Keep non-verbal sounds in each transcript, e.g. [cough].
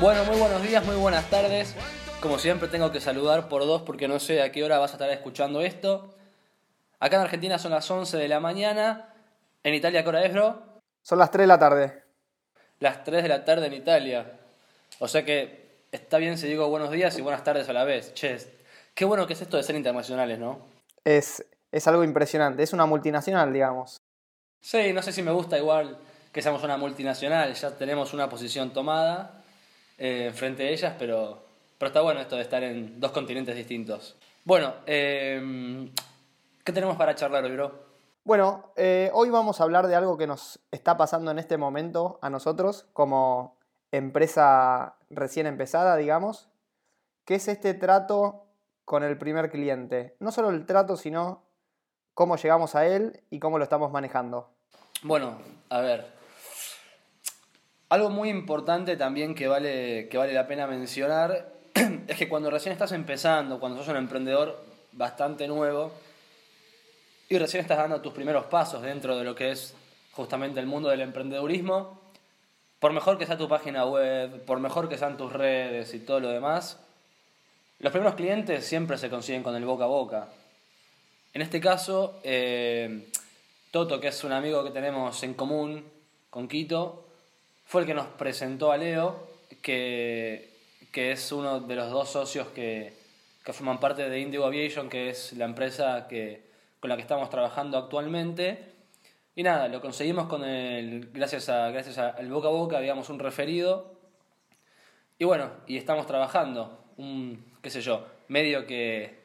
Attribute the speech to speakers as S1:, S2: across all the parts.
S1: Bueno, muy buenos días, muy buenas tardes. Como siempre tengo que saludar por dos porque no sé a qué hora vas a estar escuchando esto. Acá en Argentina son las 11 de la mañana. En Italia, ¿qué hora es, bro?
S2: Son las 3 de la tarde.
S1: Las 3 de la tarde en Italia. O sea que está bien si digo buenos días y buenas tardes a la vez. Che, qué bueno que es esto de ser internacionales, ¿no?
S2: Es, es algo impresionante. Es una multinacional, digamos.
S1: Sí, no sé si me gusta igual que seamos una multinacional. Ya tenemos una posición tomada eh, frente a ellas, pero, pero está bueno esto de estar en dos continentes distintos. Bueno, eh, ¿qué tenemos para charlar hoy, bro?
S2: Bueno, eh, hoy vamos a hablar de algo que nos está pasando en este momento a nosotros como empresa recién empezada, digamos, que es este trato con el primer cliente. No solo el trato, sino cómo llegamos a él y cómo lo estamos manejando.
S1: Bueno, a ver, algo muy importante también que vale, que vale la pena mencionar [clears throat] es que cuando recién estás empezando, cuando sos un emprendedor bastante nuevo y recién estás dando tus primeros pasos dentro de lo que es justamente el mundo del emprendedurismo, por mejor que sea tu página web, por mejor que sean tus redes y todo lo demás, los primeros clientes siempre se consiguen con el boca a boca. En este caso, eh, Toto, que es un amigo que tenemos en común con Quito, fue el que nos presentó a Leo, que, que es uno de los dos socios que, que, forman parte de Indigo Aviation, que es la empresa que, con la que estamos trabajando actualmente. Y nada, lo conseguimos con el, gracias, a, gracias al boca a boca, digamos, un referido. Y bueno, y estamos trabajando, un, qué sé yo, medio que,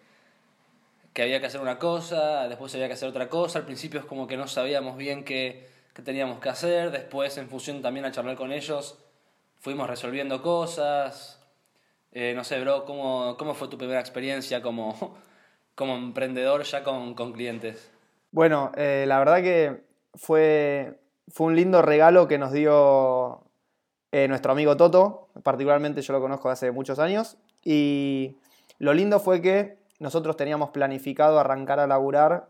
S1: que había que hacer una cosa, después había que hacer otra cosa. Al principio es como que no sabíamos bien qué que teníamos que hacer, después en función también a charlar con ellos, fuimos resolviendo cosas. Eh, no sé, bro, ¿cómo, ¿cómo fue tu primera experiencia como, [laughs] como emprendedor ya con, con clientes?
S2: Bueno, eh, la verdad que fue, fue un lindo regalo que nos dio eh, nuestro amigo Toto, particularmente yo lo conozco hace muchos años, y lo lindo fue que nosotros teníamos planificado arrancar a laburar,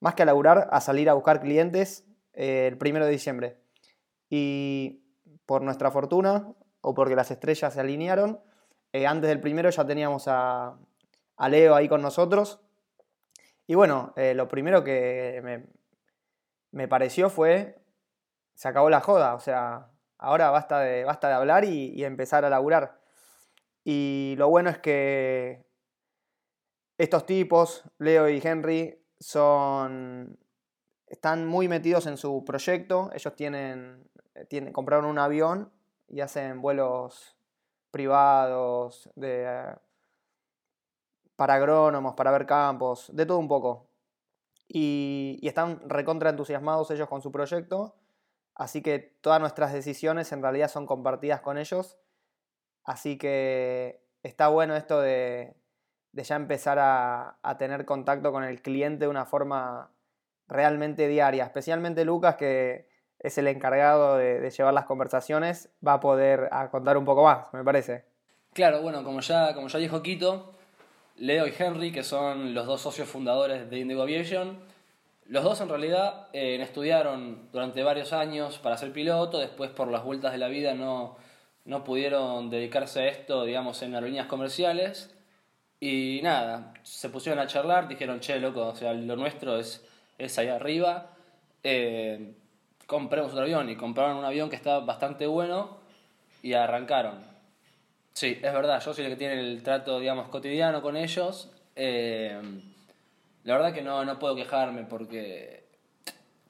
S2: más que a laburar, a salir a buscar clientes el primero de diciembre. Y por nuestra fortuna, o porque las estrellas se alinearon, eh, antes del primero ya teníamos a, Leo ahí con nosotros. Y bueno, eh, lo primero que me, me, pareció fue, se acabó la joda, o sea, ahora basta de, basta de hablar y, y empezar a laburar. Y lo bueno es que estos tipos, Leo y Henry, son están muy metidos en su proyecto. Ellos tienen, eh, tienen compraron un avión y hacen vuelos privados de, eh, para agrónomos, para ver campos, de todo un poco. Y, están recontra entusiasmados ellos con su proyecto. Así que todas nuestras decisiones en realidad son compartidas con ellos. Así que está bueno esto de, de ya empezar a, a tener contacto con el cliente de una forma realmente diaria. Especialmente Lucas, que es el encargado de, llevar las conversaciones, va a poder contar un poco más, me parece.
S1: Claro, bueno, como ya, como ya dijo Quito, Leo y Henry, que son los dos socios fundadores de Indigo Aviation, los dos en realidad eh, estudiaron durante varios años para ser piloto, después por las vueltas de la vida no, no pudieron dedicarse a esto, digamos, en aerolíneas comerciales. Y nada, se pusieron a charlar, dijeron, che, loco, o sea, lo nuestro es es ahí arriba. Eh, compremos un avión y compraron un avión que está bastante bueno y arrancaron. Sí, es verdad, yo soy el que tiene el trato, digamos, cotidiano con ellos. Eh, la verdad que no, no puedo quejarme porque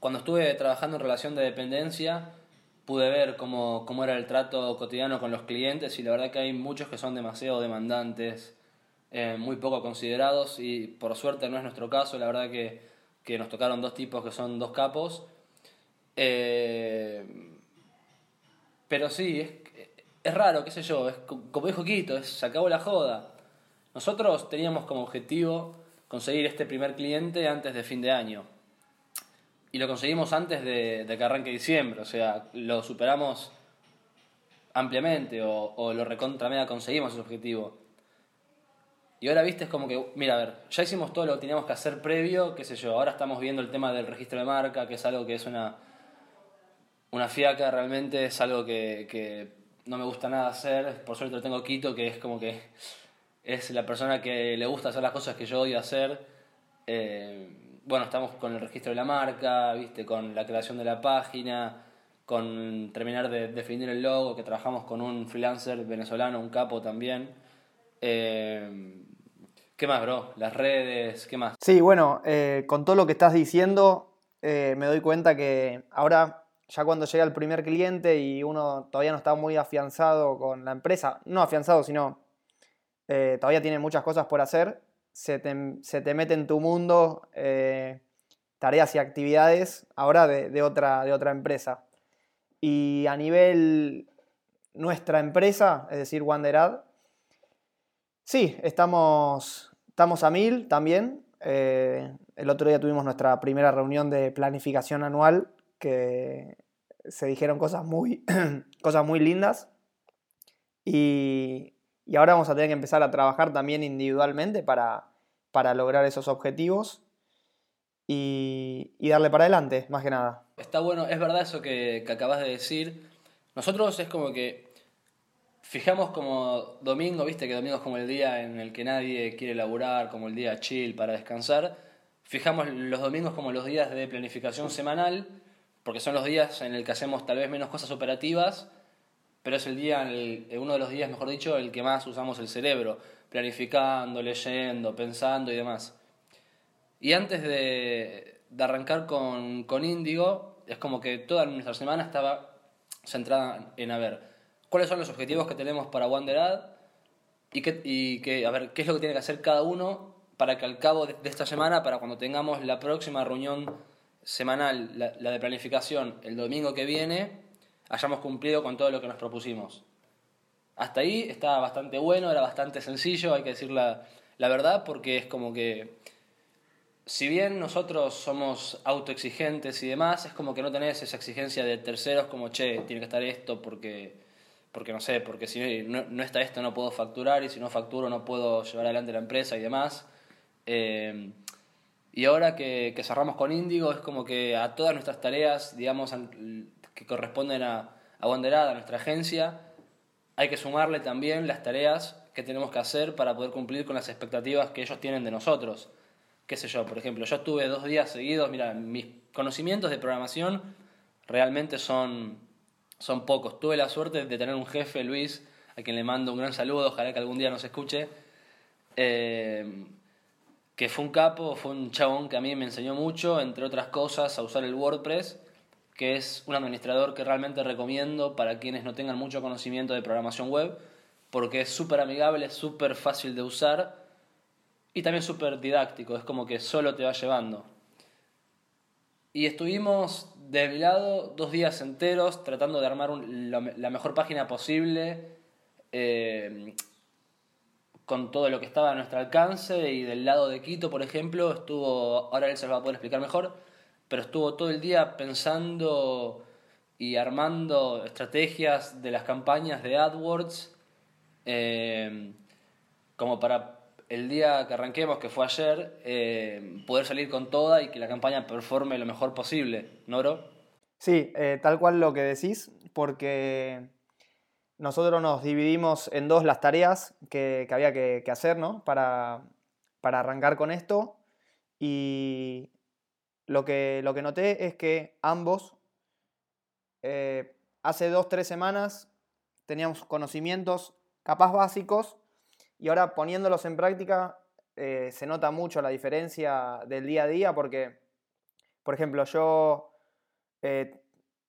S1: cuando estuve trabajando en relación de dependencia pude ver cómo, cómo era el trato cotidiano con los clientes y la verdad que hay muchos que son demasiado demandantes, eh, muy poco considerados y por suerte no es nuestro caso, la verdad que que nos tocaron dos tipos que son dos capos. Eh, pero sí, es, es, raro, qué sé yo, es, como dijo Quito, se acabó la joda. Nosotros teníamos como objetivo conseguir este primer cliente antes de fin de año. Y lo conseguimos antes de, de que arranque diciembre, o sea, lo superamos ampliamente o, o lo recontra media conseguimos ese objetivo. Y ahora viste, es como que, mira, a ver, ya hicimos todo lo que teníamos que hacer previo, qué sé yo, ahora estamos viendo el tema del registro de marca, que es algo que es una, una fiaca realmente, es algo que, que no me gusta nada hacer. Por suerte lo tengo Quito, que es como que es la persona que le gusta hacer las cosas que yo odio hacer. Eh, bueno, estamos con el registro de la marca, ¿viste? con la creación de la página, con terminar de definir el logo, que trabajamos con un freelancer venezolano, un capo también. Eh, ¿Qué más, bro? Las redes, ¿qué más?
S2: Sí, bueno, eh, con todo lo que estás diciendo, me doy cuenta que ahora ya cuando llega el primer cliente y uno todavía no está muy afianzado con la empresa, no afianzado, sino eh, todavía tiene muchas cosas por hacer, se te, mete en tu mundo eh, tareas y actividades ahora de, otra, de otra empresa. Y a nivel nuestra empresa, es decir, Wanderad, sí, estamos, estamos a mil también. Eh, el otro día tuvimos nuestra primera reunión de planificación anual que se dijeron cosas muy, [clears throat] cosas muy lindas. Y, ahora vamos a tener que empezar a trabajar también individualmente para, para lograr esos objetivos y, darle para adelante, más que nada.
S1: Está bueno, es verdad eso que acabas de decir. Nosotros es como que fijamos como domingo, viste que domingo es como el día en el que nadie quiere laburar, como el día chill para descansar. Fijamos los domingos como los días de planificación semanal porque son los días en el que hacemos tal vez menos cosas operativas, pero es el día, uno de los días, mejor dicho, el que más usamos el cerebro, planificando, leyendo, pensando y demás. Y antes de, arrancar con, con Índigo, es como que toda nuestra semana estaba centrada en a ver cuáles son los objetivos que tenemos para Wanderad y, qué, y que, a ver qué es lo que tiene que hacer cada uno para que al cabo de esta semana, para cuando tengamos la próxima reunión semanal, la, de planificación, el domingo que viene, hayamos cumplido con todo lo que nos propusimos. Hasta ahí estaba bastante bueno, era bastante sencillo, hay que decir la, verdad, porque es como que, si bien nosotros somos autoexigentes y demás, es como que no tenés esa exigencia de terceros como, che, tiene que estar esto porque, porque no sé, porque si no, no está esto no puedo facturar y si no facturo no puedo llevar adelante la empresa y demás. Eh, y ahora que, cerramos con Índigo, es como que a todas nuestras tareas, digamos, que corresponden a, a a nuestra agencia, hay que sumarle también las tareas que tenemos que hacer para poder cumplir con las expectativas que ellos tienen de nosotros. Qué sé yo, por ejemplo, yo estuve dos días seguidos, mira, mis conocimientos de programación realmente son, son pocos. Tuve la suerte de tener un jefe, Luis, a quien le mando un gran saludo, ojalá que algún día nos escuche. Eh, que fue un capo, fue un chabón que a mí me enseñó mucho, entre otras cosas, a usar el WordPress, que es un administrador que realmente recomiendo para quienes no tengan mucho conocimiento de programación web, porque es súper amigable, súper fácil de usar y también súper didáctico, es como que solo te va llevando. Y estuvimos de mi lado dos días enteros tratando de armar la, mejor página posible. Eh, con todo lo que estaba a nuestro alcance y del lado de Quito, por ejemplo, estuvo, ahora él se lo va a poder explicar mejor, pero estuvo todo el día pensando y armando estrategias de las campañas de AdWords, eh, como para el día que arranquemos, que fue ayer, eh, poder salir con toda y que la campaña performe lo mejor posible, ¿no, bro?
S2: Sí, eh, tal cual lo que decís, porque nosotros nos dividimos en dos las tareas que, había que, hacer ¿no? para, arrancar con esto. Y lo que, lo que noté es que ambos, eh, hace dos, tres semanas, teníamos conocimientos capaz básicos y ahora poniéndolos en práctica eh, se nota mucho la diferencia del día a día porque, por ejemplo, yo eh,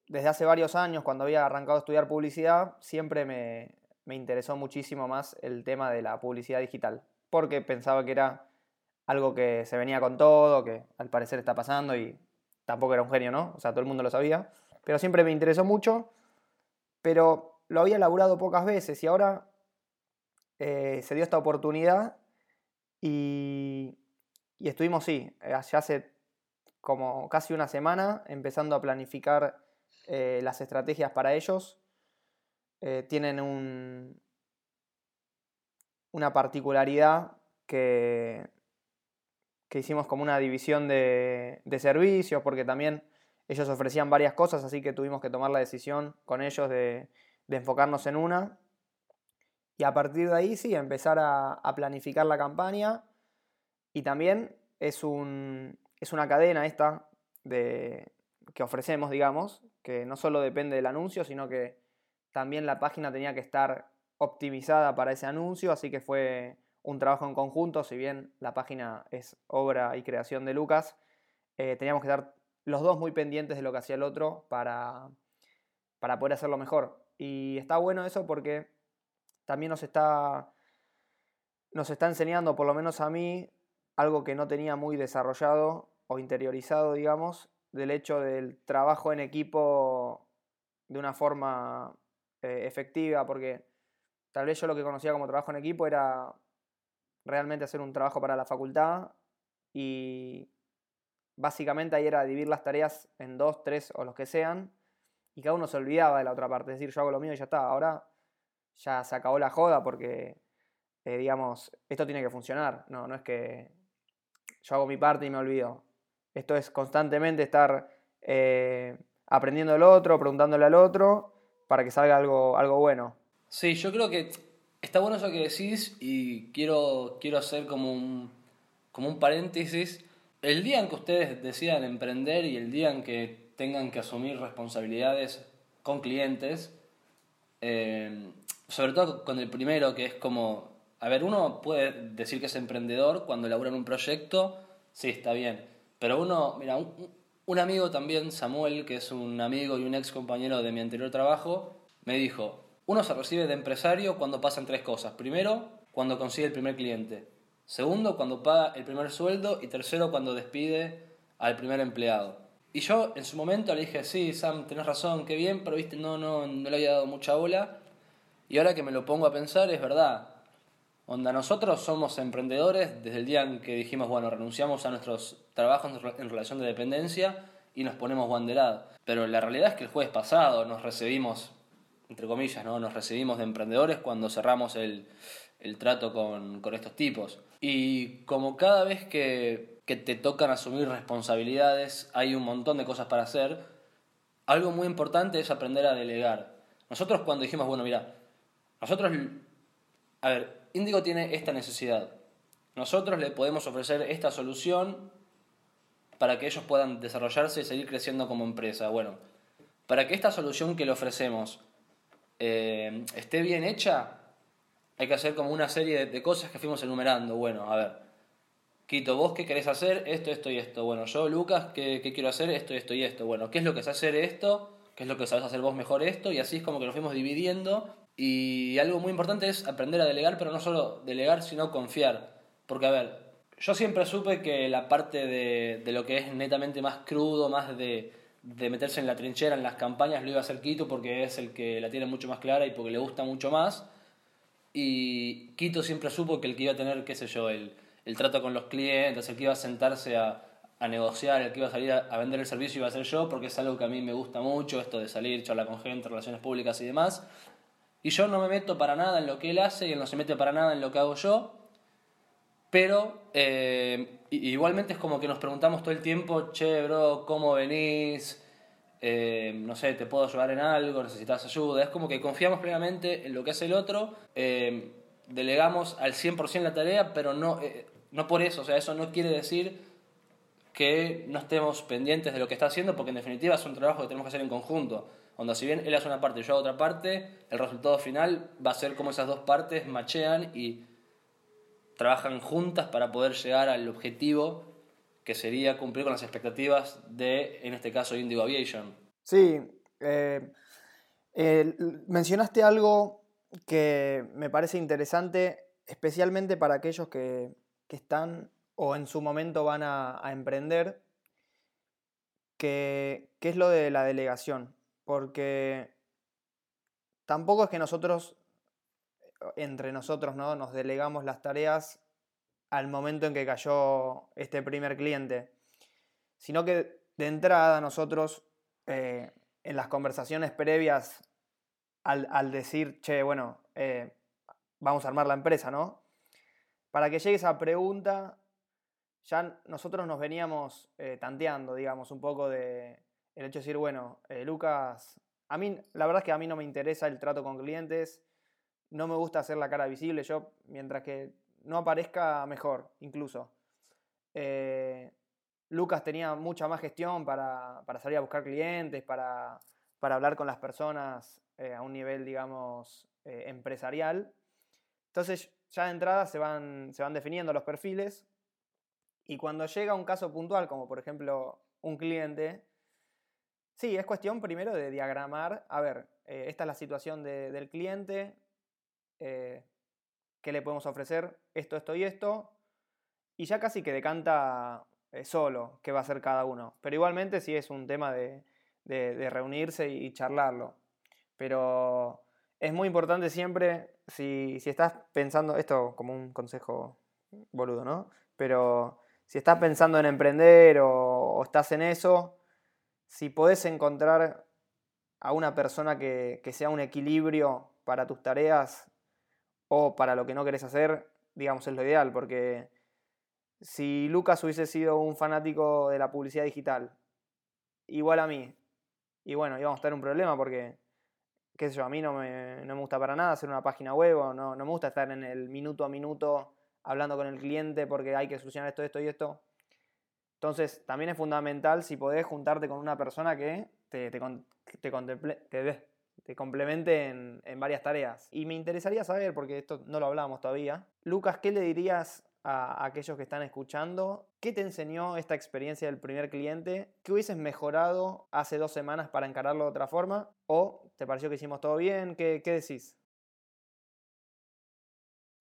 S2: desde hace varios años, cuando había arrancado a estudiar publicidad, siempre me, interesó muchísimo más el tema de la publicidad digital, porque pensaba que era algo que se venía con todo, que al parecer está pasando y tampoco era un genio, ¿no? O sea, todo el mundo lo sabía, pero siempre me interesó mucho, pero lo había elaborado pocas veces y ahora eh, se dio esta oportunidad y, estuvimos, sí, ya hace como casi una semana empezando a planificar eh, las estrategias para ellos eh, tienen un, una particularidad que, que hicimos como una división de, servicios, porque también ellos ofrecían varias cosas, así que tuvimos que tomar la decisión con ellos de enfocarnos en una. Y a partir de ahí sí, empezar a, planificar la campaña. Y también es, un, es una cadena esta de, que ofrecemos, digamos, que no solo depende del anuncio, sino que también la página tenía que estar optimizada para ese anuncio, así que fue un trabajo en conjunto, si bien la página es obra y creación de Lucas, eh, teníamos que estar los dos muy pendientes de lo que hacía el otro para, para poder hacerlo mejor. Y está bueno eso porque también nos está, nos está enseñando, por lo menos a mí, algo que no tenía muy desarrollado o interiorizado, digamos, del hecho del trabajo en equipo de una forma eh, efectiva, porque tal vez yo lo que conocía como trabajo en equipo era realmente hacer un trabajo para la facultad y básicamente ahí era dividir las tareas en dos, tres o los que sean y cada uno se olvidaba de la otra parte, es decir, yo hago lo mío y ya está, ahora ya se acabó la joda porque, eh, digamos, esto tiene que funcionar, no, no es que yo hago mi parte y me olvido, esto es constantemente estar eh, aprendiendo del otro, preguntándole al otro para que salga algo, algo bueno.
S1: Sí, yo creo que está bueno eso que decís y quiero, quiero hacer como un, como un paréntesis. El día en que ustedes decidan emprender y el día en que tengan que asumir responsabilidades con clientes, eh, sobre todo con el primero que es como, a ver, uno puede decir que es emprendedor cuando elabora un proyecto, sí, está bien, pero uno, mira, un, un amigo también, Samuel, que es un amigo y un ex compañero de mi anterior trabajo, me dijo, uno se recibe de empresario cuando pasan tres cosas. Primero, cuando consigue el primer cliente. Segundo, cuando paga el primer sueldo. Y tercero, cuando despide al primer empleado. Y yo en su momento le dije, sí, Sam, tenés razón, qué bien, pero viste, no, no, no le había dado mucha bola. Y ahora que me lo pongo a pensar, es verdad. Onda, nosotros somos emprendedores desde el día en que dijimos, bueno, renunciamos a nuestros trabajos en relación de dependencia y nos ponemos banderada. Pero la realidad es que el jueves pasado nos recibimos entre comillas, ¿no? nos recibimos de emprendedores cuando cerramos el, trato con, estos tipos. Y como cada vez que, te tocan asumir responsabilidades hay un montón de cosas para hacer, algo muy importante es aprender a delegar. Nosotros cuando dijimos, bueno, mira, nosotros, a ver, Índigo tiene esta necesidad. Nosotros le podemos ofrecer esta solución para que ellos puedan desarrollarse y seguir creciendo como empresa. Bueno, para que esta solución que le ofrecemos eh, esté bien hecha, hay que hacer como una serie de, cosas que fuimos enumerando. Bueno, a ver, Quito, vos qué querés hacer, esto, esto y esto. Bueno, yo, Lucas, ¿qué, quiero hacer, esto, esto y esto. Bueno, ¿qué es lo que sé hacer esto? ¿Qué es lo que sabes hacer vos mejor esto? Y así es como que nos fuimos dividiendo. Y algo muy importante es aprender a delegar, pero no solo delegar, sino confiar. Porque, a ver, yo siempre supe que la parte de, de lo que es netamente más crudo, más de, de meterse en la trinchera, en las campañas, lo iba a hacer Quito porque es el que la tiene mucho más clara y porque le gusta mucho más. Y Quito siempre supo que el que iba a tener, qué sé yo, el, el trato con los clientes, el que iba a sentarse a, a negociar, el que iba a salir a, vender el servicio iba a ser yo, porque es algo que a mí me gusta mucho, esto de salir, charlar con gente, relaciones públicas y demás. Y yo no me meto para nada en lo que él hace y él no se mete para nada en lo que hago yo. Pero eh, igualmente es como que nos preguntamos todo el tiempo, che, bro, ¿cómo venís? Eh, no sé, ¿te puedo ayudar en algo? ¿Necesitas ayuda? Es como que confiamos plenamente en lo que hace el otro, eh, delegamos al 100% la tarea, pero no, no por eso, o sea, eso no quiere decir que no estemos pendientes de lo que está haciendo, porque en definitiva es un trabajo que tenemos que hacer en conjunto. Cuando si bien él hace una parte y yo hago otra parte, el resultado final va a ser como esas dos partes machean y trabajan juntas para poder llegar al objetivo que sería cumplir con las expectativas de, en este caso, Indigo Aviation.
S2: Sí, eh, mencionaste algo que me parece interesante, especialmente para aquellos que, están o en su momento van a, emprender, que, que, es lo de la delegación, porque tampoco es que nosotros entre nosotros ¿no? nos delegamos las tareas al momento en que cayó este primer cliente, sino que de entrada nosotros eh, en las conversaciones previas al, decir, che, bueno, eh, vamos a armar la empresa, ¿no? Para que llegue esa pregunta, ya nosotros nos veníamos eh, tanteando, digamos, un poco de el hecho de decir, bueno, Lucas a mí, la verdad es que a mí no me interesa el trato con clientes, no me gusta hacer la cara visible, yo mientras que no aparezca mejor, incluso. Eh, Lucas tenía mucha más gestión para, salir a buscar clientes, para, hablar con las personas eh, a un nivel, digamos, eh, empresarial. Entonces, ya de entrada se van, se van definiendo los perfiles y cuando llega un caso puntual, como por ejemplo un cliente, sí, es cuestión primero de diagramar, a ver, esta es la situación del cliente, qué le podemos ofrecer, esto, esto y esto, y ya casi que decanta eh, solo qué va a hacer cada uno. Pero igualmente sí es un tema de, reunirse y charlarlo. Pero es muy importante siempre, si, estás pensando, esto como un consejo boludo, ¿no? Pero si estás pensando en emprender o, estás en eso, si podés encontrar a una persona que, sea un equilibrio para tus tareas o para lo que no querés hacer, digamos, es lo ideal, porque si Lucas hubiese sido un fanático de la publicidad digital, igual a mí, y bueno, íbamos a tener un problema porque, qué sé yo, a mí no me, no me gusta para nada hacer una página web, no, no me gusta estar en el minuto a minuto hablando con el cliente porque hay que solucionar esto, esto y esto. Entonces, también es fundamental si podés juntarte con una persona que te, te, te, te complemente en, varias tareas. Y me interesaría saber, porque esto no lo hablábamos todavía, Lucas, ¿qué le dirías a aquellos que están escuchando, ¿qué te enseñó esta experiencia del primer cliente? ¿Qué hubieses mejorado hace dos semanas para encararlo de otra forma? ¿O te pareció que hicimos todo bien? ¿Qué, decís?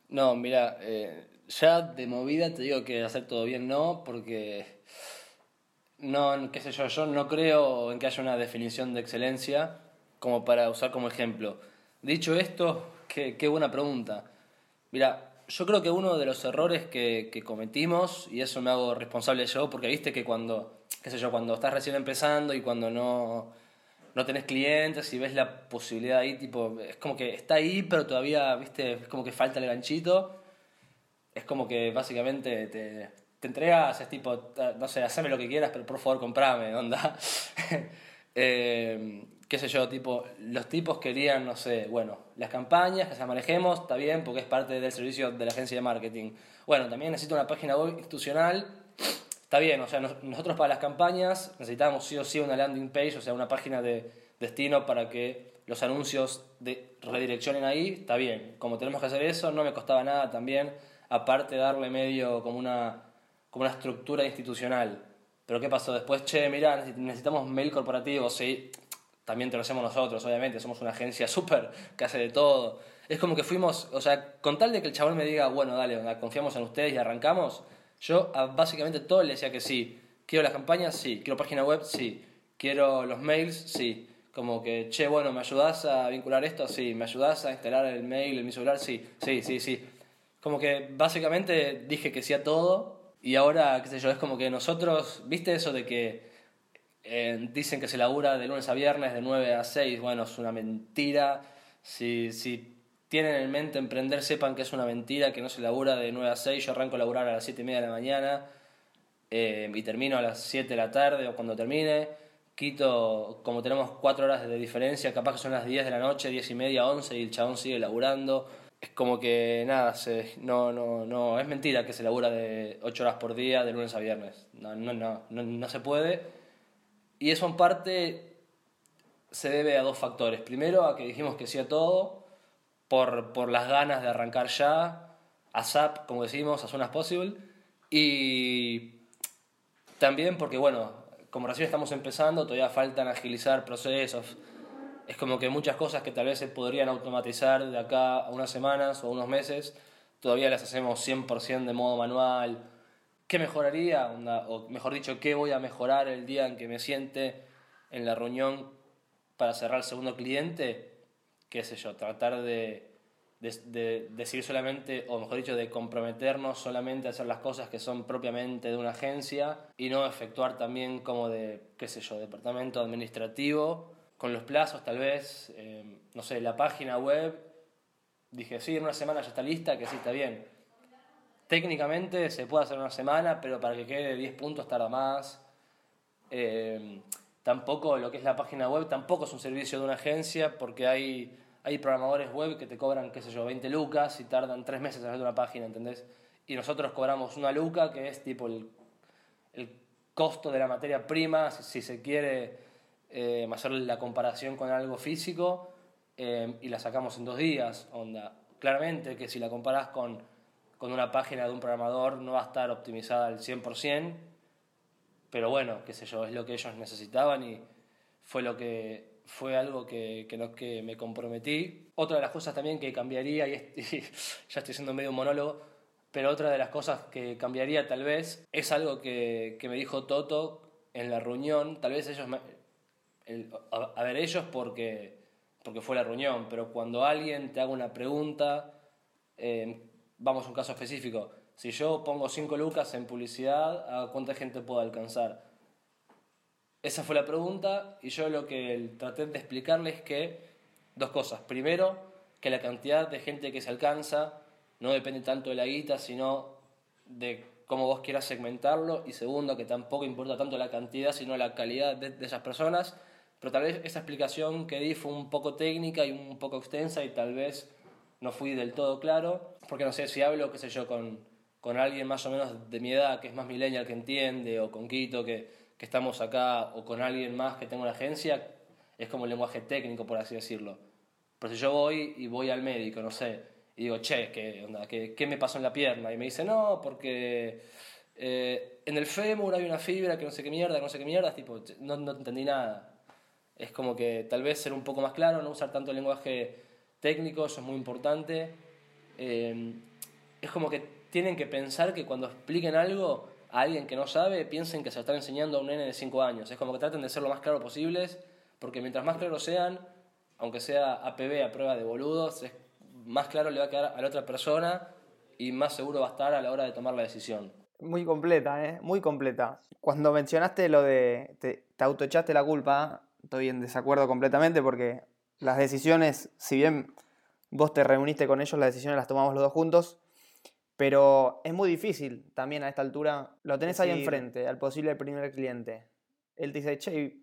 S1: No, mira, eh, ya de movida te digo que hacer todo bien no, porque no, qué sé yo, yo no creo en que haya una definición de excelencia como para usar como ejemplo. Dicho esto, qué, qué buena pregunta. Mira, yo creo que uno de los errores que, cometimos, y eso me hago responsable yo, porque viste que cuando, qué sé yo, cuando estás recién empezando y cuando no, no tenés clientes y ves la posibilidad ahí, tipo, es como que está ahí, pero todavía, viste, es como que falta el ganchito. Es como que básicamente te, te entregas, es tipo, no sé, haceme lo que quieras, pero por favor comprame, [laughs] onda. eh, qué sé yo, tipo, los tipos querían, no sé, bueno, las campañas, que se manejemos, está bien, porque es parte del servicio de la agencia de marketing. Bueno, también necesito una página web institucional, está bien, o sea, nosotros para las campañas necesitamos sí o sí una landing page, o sea, una página de destino para que los anuncios de redireccionen ahí, está bien. Como tenemos que hacer eso, no me costaba nada también, aparte darle medio como una, como una estructura institucional. Pero ¿qué pasó? Después, che, mira, necesitamos mail corporativo, sí, también te lo hacemos nosotros, obviamente, somos una agencia [laughs] súper que hace de todo. Es como que fuimos, o sea, con tal de que el chabón me diga, bueno, dale, confiamos en ustedes y arrancamos, yo a básicamente todo le decía que sí. Quiero las campañas, sí. Quiero página web, sí. Quiero los mails, sí. Como que, che, bueno, ¿me ayudas a vincular esto? Sí. ¿Me ayudas a instalar el mail en mi celular? Sí, sí, sí, sí. Como que básicamente dije que sí a todo y ahora, qué sé yo, es como que nosotros, ¿viste eso de que eh, dicen que se labura de lunes a viernes de 9 a 6. Bueno, es una mentira. Si, si tienen en mente emprender, sepan que es una mentira, que no se labura de 9 a 6. Yo arranco a laburar a las 7 y media de la mañana eh, y termino a las 7 de la tarde o cuando termine. Quito, como tenemos 4 horas de diferencia, capaz que son las 10 de la noche, 10 y media, 11 y el chabón sigue laburando. Es como que nada, se, no, no, no, es mentira que se labura de 8 horas por día de lunes a viernes. No, no, no, no, no se puede y eso en parte se debe a dos factores. Primero, a que dijimos que sí a todo, por, por las ganas de arrancar ya, a SAP, como decimos, as soon as possible. Y también porque, bueno, como recién estamos empezando, todavía faltan agilizar procesos. Es como que muchas cosas que tal vez se podrían automatizar de acá a unas semanas o unos meses, todavía las hacemos 100% de modo manual ¿Qué mejoraría? o mejor dicho, ¿qué voy a mejorar el día en que me siente en la reunión para cerrar el segundo cliente? ¿Qué sé yo? Tratar de, de, decir solamente, o mejor dicho, de comprometernos solamente a hacer las cosas que son propiamente de una agencia y no efectuar también como de, qué sé yo, departamento administrativo, con los plazos tal vez, eh, no sé, la página web. Dije, sí, en una semana ya está lista, que sí está bien Técnicamente se puede hacer una semana, pero para que quede 10 puntos tarda más. Eh, tampoco lo que es la página web, tampoco es un servicio de una agencia, porque hay, hay programadores web que te cobran, qué sé yo, 20 lucas y tardan tres meses en hacer una página, ¿entendés? Y nosotros cobramos una luca, que es tipo el, el costo de la materia prima, si, se quiere eh, hacer la comparación con algo físico, eh, y la sacamos en dos días, onda. Claramente que si la comparas con, con una página de un programador no va a estar optimizada al 100%, pero bueno, qué sé yo, es lo que ellos necesitaban y fue lo que fue algo que, que, que me comprometí. Otra de las cosas también que cambiaría, [laughs] y, ya estoy siendo medio monólogo, pero otra de las cosas que cambiaría tal vez es algo que, que me dijo Toto en la reunión. Tal vez ellos, a, ver, ellos porque, porque fue la reunión, pero cuando alguien te haga una pregunta, eh, vamos a un caso específico, si yo pongo 5 lucas en publicidad, ¿a cuánta gente puedo alcanzar? Esa fue la pregunta y yo lo que traté de explicarles es que dos cosas. Primero, que la cantidad de gente que se alcanza no depende tanto de la guita, sino de cómo vos quieras segmentarlo. Y segundo, que tampoco importa tanto la cantidad, sino la calidad de, de esas personas. Pero tal vez esa explicación que di fue un poco técnica y un poco extensa y tal vez no fui del todo claro, porque no sé si hablo, qué sé yo, con con alguien más o menos de mi edad, que es más millennial, que entiende, o con Quito, que, que estamos acá, o con alguien más que tenga una agencia, es como el lenguaje técnico, por así decirlo. Pero si yo voy y voy al médico, no sé, y digo, che, ¿qué, onda? ¿Qué, qué me pasó en la pierna? Y me dice, no, porque eh, en el fémur hay una fibra que no sé qué mierda, que no sé qué mierda, tipo, no, no entendí nada. Es como que tal vez ser un poco más claro, no usar tanto el lenguaje técnico, eso es muy importante. Eh, es como que tienen que pensar que cuando expliquen algo a alguien que no sabe, piensen que se lo están enseñando a un nene de 5 años. Es como que traten de ser lo más claro posibles, porque mientras más claros sean, aunque sea APB a prueba de boludos, más claro le va a quedar a la otra persona y más seguro va a estar a la hora de tomar la decisión.
S2: Muy completa, ¿eh? Muy completa. Cuando mencionaste lo de te, te autoechaste la culpa, estoy en desacuerdo completamente porque las decisiones, si bien vos te reuniste con ellos, las decisiones las tomamos los dos juntos pero es muy difícil también a esta altura. Lo tenés ahí enfrente, al posible primer cliente. Él te dice, che,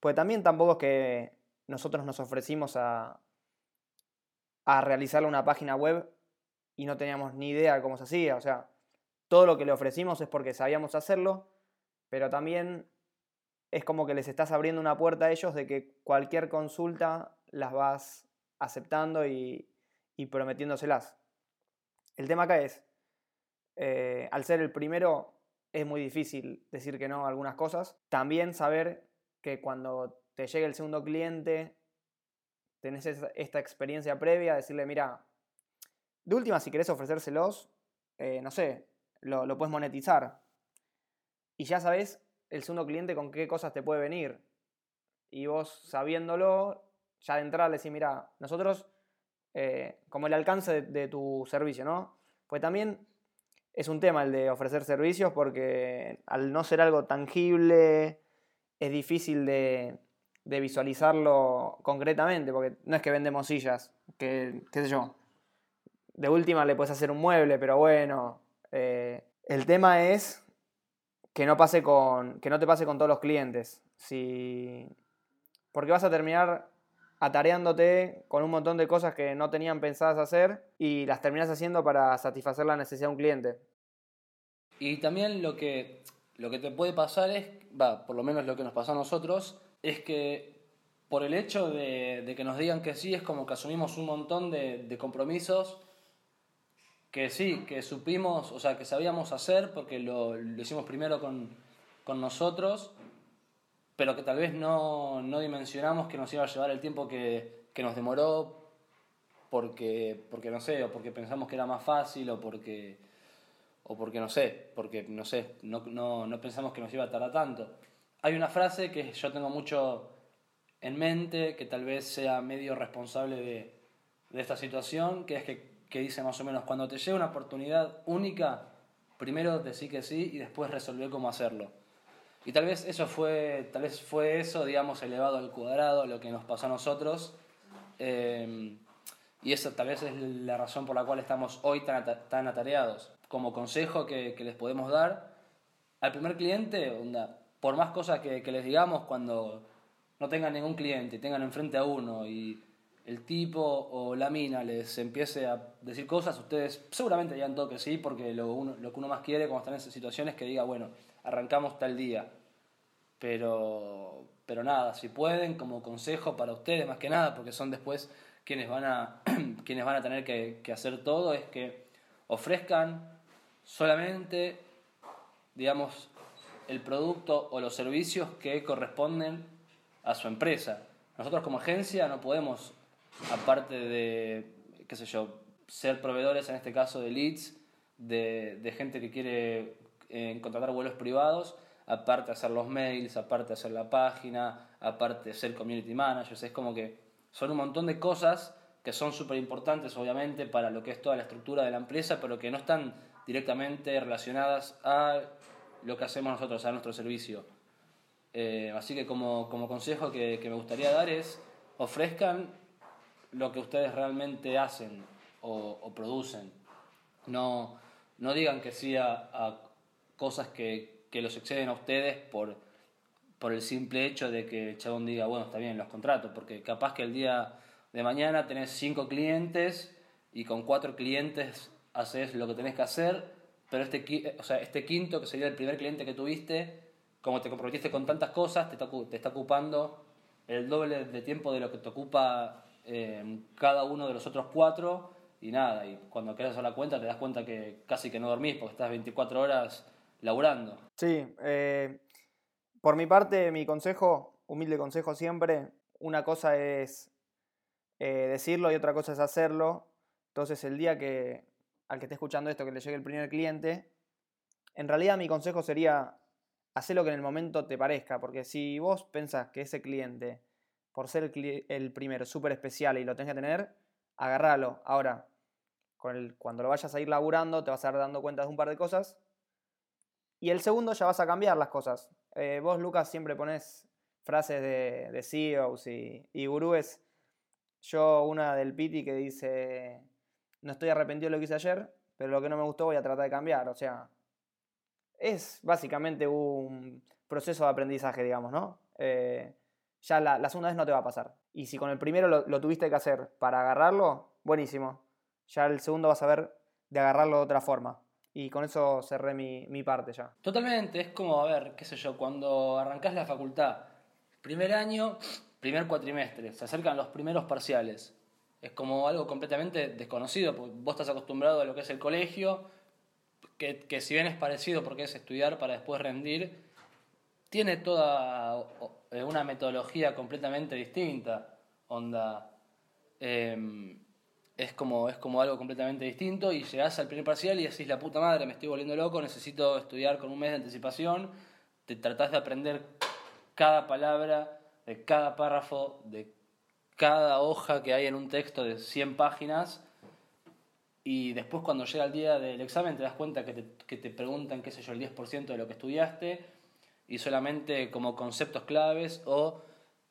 S2: pues también tampoco es que nosotros nos ofrecimos a, a realizarle una página web y no teníamos ni idea de cómo se hacía. O sea, todo lo que le ofrecimos es porque sabíamos hacerlo, pero también es como que les estás abriendo una puerta a ellos de que cualquier consulta las vas aceptando y, y prometiéndoselas. El tema acá es, eh, al ser el primero es muy difícil decir que no a algunas cosas. También saber que cuando te llegue el segundo cliente, tenés esta experiencia previa, decirle, mira, de última, si querés ofrecérselos, eh, no sé, lo, lo puedes monetizar. Y ya sabes el segundo cliente con qué cosas te puede venir. Y vos sabiéndolo, ya de entrada le decís, mira, nosotros, eh, como el alcance de, tu servicio, ¿no? Pues también es un tema el de ofrecer servicios porque al no ser algo tangible es difícil de, visualizarlo concretamente, porque no es que vendemos sillas, que, qué sé yo, de última le puedes hacer un mueble, pero bueno, eh, el tema es que no, pase con, que no te pase con todos los clientes, si, porque vas a terminar atareándote con un montón de cosas que no tenían pensadas hacer y las terminas haciendo para satisfacer la necesidad de un cliente.
S1: Y también lo que, lo que te puede pasar es, va, por lo menos lo que nos pasó a nosotros, es que por el hecho de, que nos digan que sí, es como que asumimos un montón de, compromisos que sí, que supimos, o sea, que sabíamos hacer porque lo, lo hicimos primero con, con nosotros pero que tal vez no, no, dimensionamos que nos iba a llevar el tiempo que, que, nos demoró porque, porque, no sé, o porque pensamos que era más fácil, o porque, o porque no sé, porque no sé, no, no, no pensamos que nos iba a tardar tanto. Hay una frase que yo tengo mucho en mente, que tal vez sea medio responsable de, de esta situación, que es que, que dice más o menos, cuando te llega una oportunidad única, primero decir que sí y después resolver cómo hacerlo. Y tal vez eso fue, tal vez fue eso, digamos, elevado al cuadrado, lo que nos pasó a nosotros. Eh, y eso tal vez es la razón por la cual estamos hoy tan, atareados. Como consejo que, les podemos dar, al primer cliente, onda, por más cosas que, que les digamos, cuando no tengan ningún cliente, tengan enfrente a uno y el tipo o la mina les empiece a decir cosas, ustedes seguramente digan todo que sí, porque lo, uno, lo que uno más quiere cuando están en esas situaciones es que diga, bueno, arrancamos tal día. Pero, pero nada, si pueden, como consejo para ustedes más que nada, porque son después quienes van a, [clears throat] quienes van a tener que, que hacer todo, es que ofrezcan solamente, digamos, el producto o los servicios que corresponden a su empresa. Nosotros como agencia no podemos aparte de, qué sé yo, ser proveedores en este caso de leads, de, de gente que quiere eh, contratar vuelos privados, aparte hacer los mails, aparte hacer la página, aparte ser community managers, es como que son un montón de cosas que son súper importantes obviamente para lo que es toda la estructura de la empresa, pero que no están directamente relacionadas a lo que hacemos nosotros, a nuestro servicio. Eh, así que como, como consejo que me gustaría dar es ofrezcan lo que ustedes realmente hacen o, producen. No, no digan que sí a, cosas que, que, los exceden a ustedes por, por el simple hecho de que el chabón diga, bueno, está bien, los contratos, porque capaz que el día de mañana tenés cinco clientes y con cuatro clientes haces lo que tenés que hacer, pero este, o sea, este quinto, que sería el primer cliente que tuviste, como te comprometiste con tantas cosas, te está, te está ocupando el doble de tiempo de lo que te ocupa cada uno de los otros cuatro y nada, y cuando quieras hacer la cuenta te das cuenta que casi que no dormís porque estás 24 horas laburando.
S2: Sí, eh, por mi parte, mi consejo, humilde consejo siempre, una cosa es eh, decirlo y otra cosa es hacerlo. Entonces el día que al que esté escuchando esto, que le llegue el primer cliente, en realidad mi consejo sería hacer lo que en el momento te parezca, porque si vos pensás que ese cliente por ser el, primero súper especial y lo tenés que tener, agárralo. Ahora, cuando lo vayas a ir laburando, te vas a ir dando cuenta de un par de cosas. Y el segundo ya vas a cambiar las cosas. Eh, vos, Lucas, siempre pones frases de, de CEOs y, y, gurúes. Yo, una del Piti que dice: No estoy arrepentido de lo que hice ayer, pero lo que no me gustó voy a tratar de cambiar. O sea, es básicamente un proceso de aprendizaje, digamos, ¿no? Eh, ya la, segunda vez no te va a pasar. Y si con el primero lo, tuviste que hacer para agarrarlo, buenísimo. Ya el segundo vas a ver de agarrarlo de otra forma. Y con eso cerré mi, mi parte ya.
S1: Totalmente, es como, a ver, qué sé yo, cuando arrancás la facultad, primer año, primer cuatrimestre, se acercan los primeros parciales. Es como algo completamente desconocido, porque vos estás acostumbrado a lo que es el colegio, que, que si bien es parecido porque es estudiar para después rendir, tiene toda eh, una metodología completamente distinta. Onda. Em, es, como, es como algo completamente distinto y llegás al primer parcial y decís la puta madre, me estoy volviendo loco, necesito estudiar con un mes de anticipación. Te tratás de aprender cada palabra de cada párrafo, de cada hoja que hay en un texto de 100 páginas. Y después cuando llega el día del examen te das cuenta que te, que te preguntan, qué sé yo, el 10% de lo que estudiaste y solamente como conceptos claves o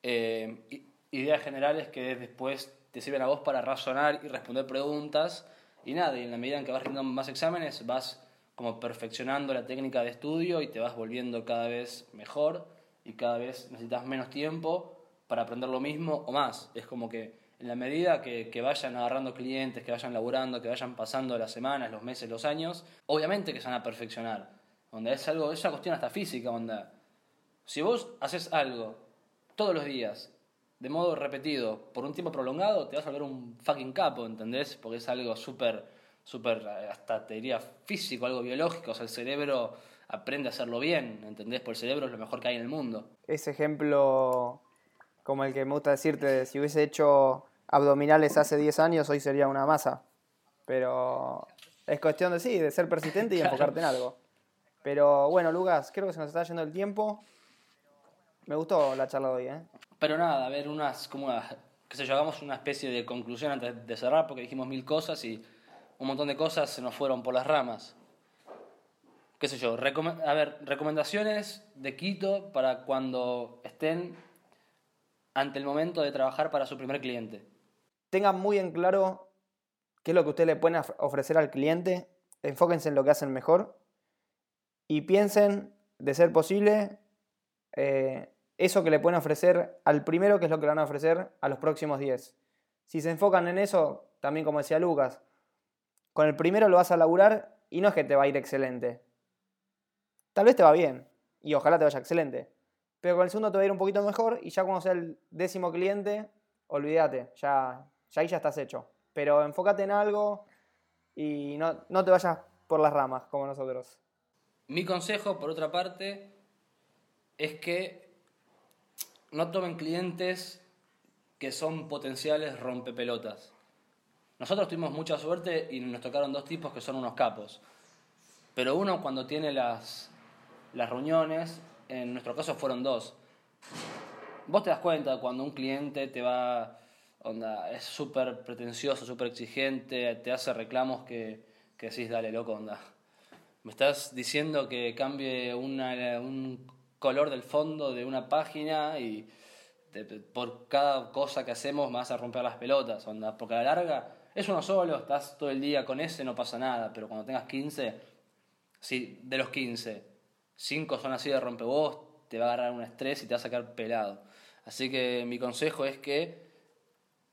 S1: eh, ideas generales que después te sirven a vos para razonar y responder preguntas. Y nada, y en la medida en que vas rindiendo más exámenes, vas como perfeccionando la técnica de estudio y te vas volviendo cada vez mejor y cada vez necesitas menos tiempo para aprender lo mismo o más. Es como que en la medida que, que, vayan agarrando clientes, que vayan laburando, que vayan pasando las semanas, los meses, los años, obviamente que se van a perfeccionar. Onda, es algo, es una cuestión hasta física, onda. Si vos haces algo todos los días, de modo repetido, por un tiempo prolongado, te vas a volver un fucking capo, ¿entendés? Porque es algo súper, súper, hasta te diría físico, algo biológico. O sea, el cerebro aprende a hacerlo bien, ¿entendés? Porque el cerebro es lo mejor que hay en el mundo.
S2: Ese ejemplo, como el que me gusta decirte, si hubiese hecho abdominales hace 10 años, hoy sería una masa. Pero es cuestión de sí, de ser persistente y enfocarte en algo. Pero bueno, Lucas, creo que se nos está yendo el tiempo. Me gustó la charla de hoy, ¿eh?
S1: Pero nada, a ver, unas, como, que se hagamos una especie de conclusión antes de cerrar, porque dijimos mil cosas y un montón de cosas se nos fueron por las ramas. Qué sé yo, a ver, recomendaciones de Quito para cuando estén ante el momento de trabajar para su primer cliente.
S2: Tengan muy en claro qué es lo que ustedes le pueden ofrecer al cliente, enfóquense en lo que hacen mejor y piensen, de ser posible, eh, eso que le pueden ofrecer al primero, que es lo que le van a ofrecer a los próximos 10. Si se enfocan en eso, también como decía Lucas, con el primero lo vas a laburar y no es que te va a ir excelente. Tal vez te va bien y ojalá te vaya excelente. Pero con el segundo te va a ir un poquito mejor y ya cuando sea el décimo cliente, olvídate, ya, ya ahí ya estás hecho. Pero enfócate en algo y no, no te vayas por las ramas como nosotros.
S1: Mi consejo, por otra parte, es que no tomen clientes que son potenciales rompepelotas. Nosotros tuvimos mucha suerte y nos tocaron dos tipos que son unos capos. Pero uno cuando tiene las, las reuniones, en nuestro caso fueron dos. Vos te das cuenta cuando un cliente te va, onda, es súper pretencioso, súper exigente, te hace reclamos que, que decís, dale, loco, onda. Me estás diciendo que cambie una, un color del fondo de una página y por cada cosa que hacemos vas a romper las pelotas, onda. Porque a la larga es uno solo, estás todo el día con ese, no pasa nada. Pero cuando tengas 15, si de los 15, 5 son así de rompebos, te va a agarrar un estrés y te va a sacar pelado. Así que mi consejo es que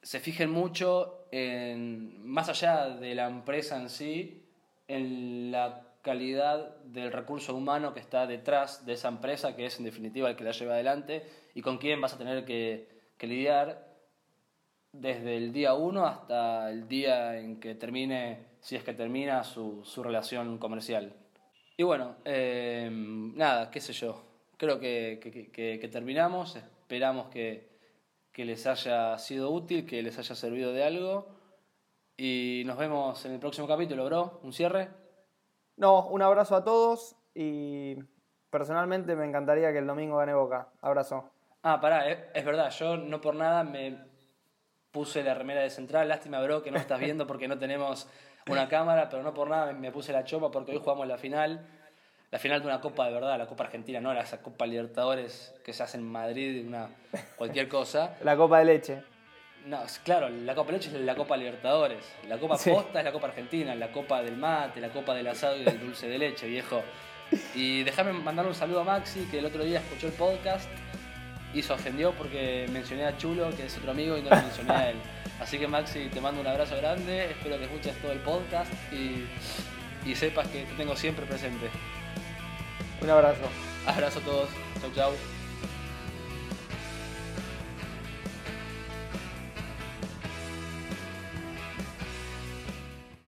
S1: se fijen mucho en, más allá de la empresa en sí, en la calidad del recurso humano que está detrás de esa empresa, que es en definitiva el que la lleva adelante, y con quién vas a tener que, lidiar desde el día uno hasta el día en que termine, si es que termina, su, su relación comercial. Y bueno, eh, nada, qué sé yo, creo que, terminamos, esperamos que, que les haya sido útil, que les haya servido de algo. Y nos vemos en el próximo capítulo, bro. ¿Un cierre?
S2: No, un abrazo a todos y personalmente me encantaría que el domingo gane Boca. Abrazo.
S1: Ah, pará, es, verdad, yo no por nada me puse la remera de central. Lástima, bro, que no estás viendo porque no tenemos una cámara, pero no por nada me puse la chopa porque hoy jugamos la final. La final de una Copa de verdad, la Copa Argentina, no la esa Copa Libertadores que se hace en Madrid, una, cualquier cosa. [laughs]
S2: La Copa de Leche.
S1: No, claro, la Copa Leche es la Copa Libertadores. La Copa Posta es la Copa Argentina, la Copa del mate, la Copa del asado y del dulce de leche, viejo. Y déjame mandarle un saludo a Maxi, que el otro día escuchó el podcast y se ofendió porque mencioné a Chulo, que es otro amigo, y no lo mencioné a él. [laughs] Así que Maxi, te mando un abrazo grande, espero que escuches todo el podcast y, y sepas que te tengo siempre presente.
S2: Un abrazo.
S1: Abrazo a todos. Chau, chau.